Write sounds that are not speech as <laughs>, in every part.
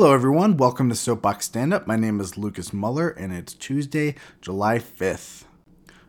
Hello, everyone. Welcome to Soapbox Stand Up. My name is Lucas Muller, and it's Tuesday, July 5th.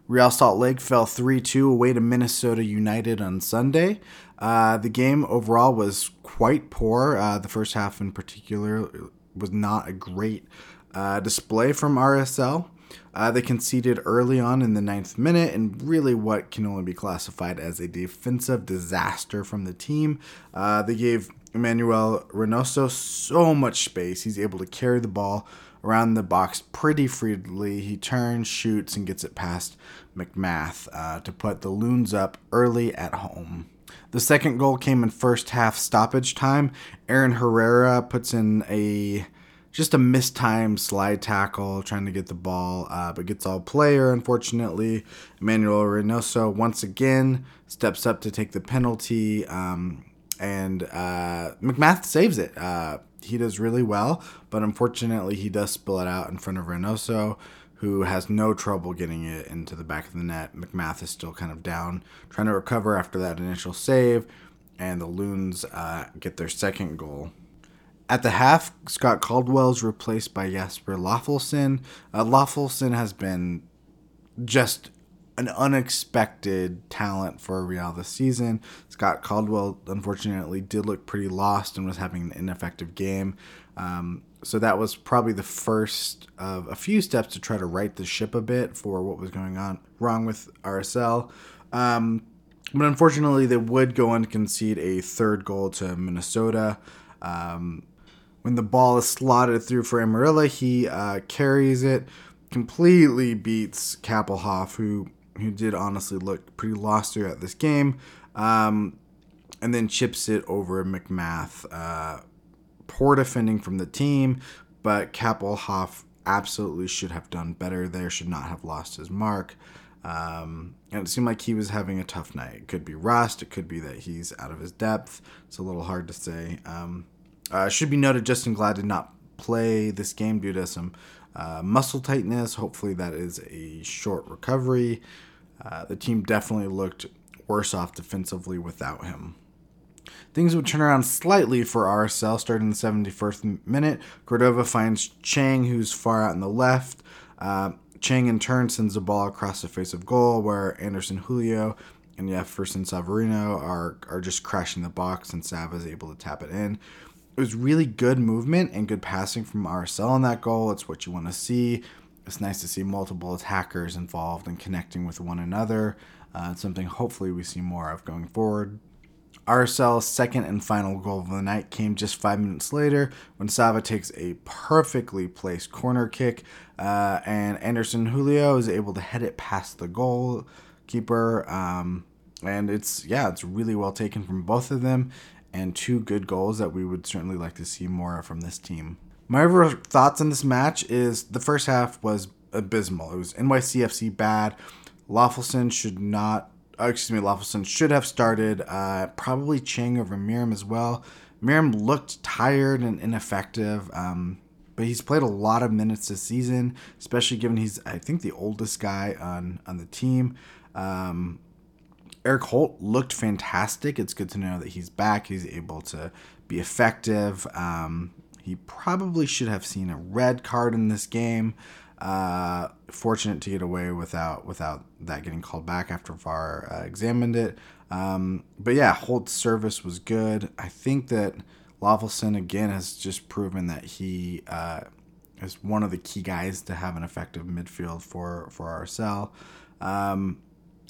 Real Salt Lake fell 3 2 away to Minnesota United on Sunday. Uh, the game overall was quite poor. Uh, the first half, in particular, was not a great uh, display from RSL. Uh, they conceded early on in the ninth minute, and really what can only be classified as a defensive disaster from the team. Uh, they gave Emmanuel Reynoso so much space. He's able to carry the ball around the box pretty freely. He turns, shoots, and gets it past MacMath uh, to put the Loons up early at home. The second goal came in first half stoppage time. Aaron Herrera puts in a just a mistimed slide tackle trying to get the ball, uh, but gets all player, unfortunately. Emmanuel Reynoso once again steps up to take the penalty. Um, and uh, MacMath saves it. Uh, he does really well, but unfortunately, he does spill it out in front of Reynoso, who has no trouble getting it into the back of the net. MacMath is still kind of down, trying to recover after that initial save, and the Loons uh, get their second goal. At the half, Scott Caldwell is replaced by Jasper Löffelsend. Uh, has been just an unexpected talent for Real this season. Scott Caldwell, unfortunately, did look pretty lost and was having an ineffective game. Um, so that was probably the first of a few steps to try to right the ship a bit for what was going on wrong with RSL. Um, but unfortunately, they would go on to concede a third goal to Minnesota. Um, when the ball is slotted through for Amarilla, he uh, carries it, completely beats Kappelhof, who who did honestly look pretty lost throughout this game, um, and then chips it over MacMath. Uh, poor defending from the team, but Kappelhof absolutely should have done better there, should not have lost his mark. Um, and it seemed like he was having a tough night. It could be rust, it could be that he's out of his depth. It's a little hard to say. Um, uh, should be noted Justin Glad did not play this game due to some uh, muscle tightness. Hopefully, that is a short recovery. Uh, the team definitely looked worse off defensively without him. Things would turn around slightly for RSL starting the 71st minute. Cordova finds Chang, who's far out in the left. Uh, Chang in turn sends the ball across the face of goal, where Anderson Julio and Jefferson Savarino are, are just crashing the box, and Sav is able to tap it in. It was really good movement and good passing from RSL in that goal. It's what you want to see it's nice to see multiple attackers involved and connecting with one another. Uh, it's something hopefully we see more of going forward. RSL's second and final goal of the night came just five minutes later when Sava takes a perfectly placed corner kick, uh, and Anderson Julio is able to head it past the goalkeeper. Um, and it's yeah, it's really well taken from both of them, and two good goals that we would certainly like to see more from this team. My overall thoughts on this match is the first half was abysmal. It was NYCFC bad. Löffelsend should not, oh, excuse me, Löffelsend should have started. Uh, probably Chang over Meram as well. Meram looked tired and ineffective, um, but he's played a lot of minutes this season, especially given he's, I think, the oldest guy on on the team. Um, Erik Holt looked fantastic. It's good to know that he's back. He's able to be effective. Um, he probably should have seen a red card in this game. Uh, fortunate to get away without without that getting called back after VAR uh, examined it. Um, but yeah, Holt's service was good. I think that Löffelsend again has just proven that he uh, is one of the key guys to have an effective midfield for for RSL. Um,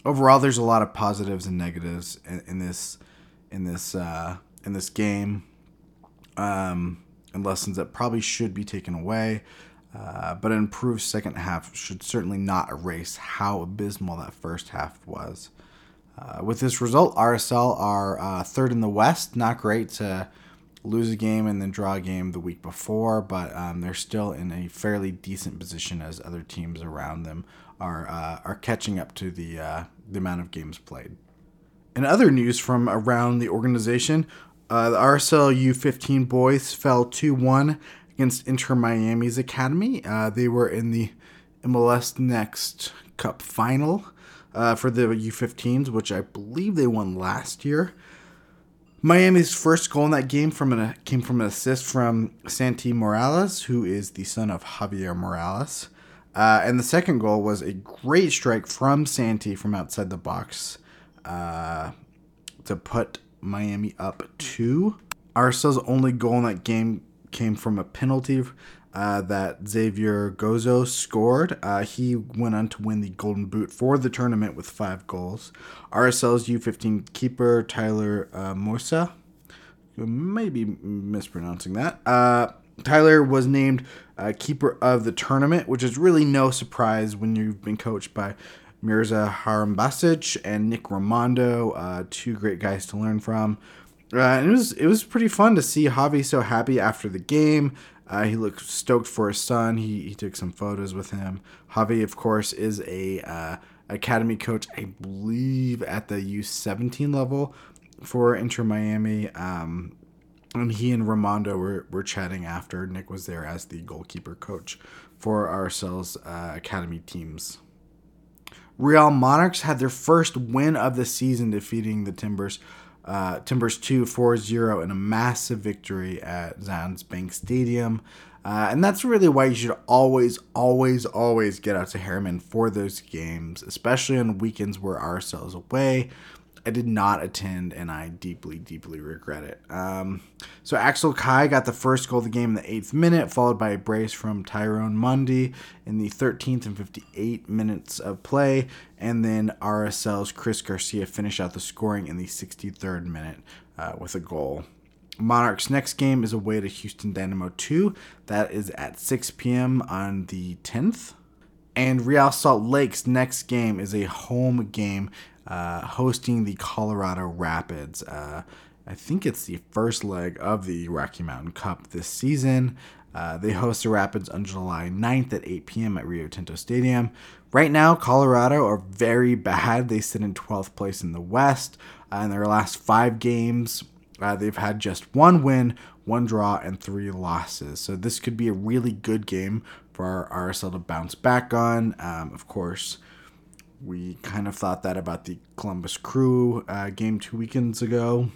overall, there's a lot of positives and negatives in, in this in this uh, in this game. Um, and lessons that probably should be taken away. Uh, but an improved second half should certainly not erase how abysmal that first half was. Uh, with this result, RSL are uh, third in the West. Not great to lose a game and then draw a game the week before, but um, they're still in a fairly decent position as other teams around them are uh, are catching up to the uh, the amount of games played. In other news from around the organization, uh, the RSL U15 boys fell 2 1 against Inter Miami's Academy. Uh, they were in the MLS Next Cup final uh, for the U15s, which I believe they won last year. Miami's first goal in that game from an, came from an assist from Santi Morales, who is the son of Javier Morales. Uh, and the second goal was a great strike from Santi from outside the box uh, to put Miami up two. RSL's only goal in that game came from a penalty uh, that Xavier Gozo scored. Uh, he went on to win the Golden Boot for the tournament with five goals. RSL's U15 keeper Tyler uh, Mosa, maybe mispronouncing that. Uh, Tyler was named uh, keeper of the tournament, which is really no surprise when you've been coached by Mirza Harambasic and Nick Raimondo, uh, two great guys to learn from. Uh, and it was it was pretty fun to see Javi so happy after the game. Uh, he looked stoked for his son. He, he took some photos with him. Javi, of course, is a uh, academy coach, I believe, at the U17 level for Inter Miami. Um, and he and Raimondo were, were chatting after Nick was there as the goalkeeper coach for RSL's uh, academy teams. Real Monarchs had their first win of the season, defeating the Timbers. Uh, Timbers 2 4 0 in a massive victory at Zions Bank Stadium. Uh, and that's really why you should always, always, always get out to Herriman for those games, especially on weekends where RSL is away. I did not attend, and I deeply, deeply regret it. Um, so Axel Kei got the first goal of the game in the eighth minute, followed by a brace from Tyrone Mundy in the 13th and 58 minutes of play, and then RSL's Chris Garcia finished out the scoring in the 63rd minute uh, with a goal. Monarchs' next game is away to Houston Dynamo 2. That is at 6 p.m. on the 10th. And Real Salt Lake's next game is a home game uh, hosting the Colorado Rapids. Uh, I think it's the first leg of the Rocky Mountain Cup this season. Uh, they host the Rapids on July 9th at 8 p.m. at Rio Tinto Stadium. Right now, Colorado are very <laughs> bad. They sit in 12th place in the West. Uh, in their last five games, uh, they've had just one win, one draw, and three losses. So this could be a really good game for our RSL to bounce back on. Um, of course, we kind of thought that about the Columbus Crew uh, game two weekends ago.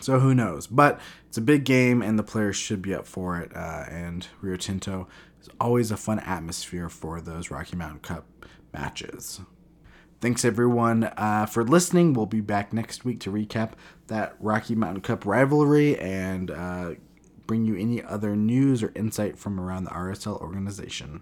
So who knows? But it's a big game, and the players should be up for it. Uh, and Rio Tinto is always a fun atmosphere for those Rocky Mountain Cup matches. Thanks everyone uh, for listening. We'll be back next week to recap that Rocky Mountain Cup rivalry and uh, bring you any other news or insight from around the RSL organization.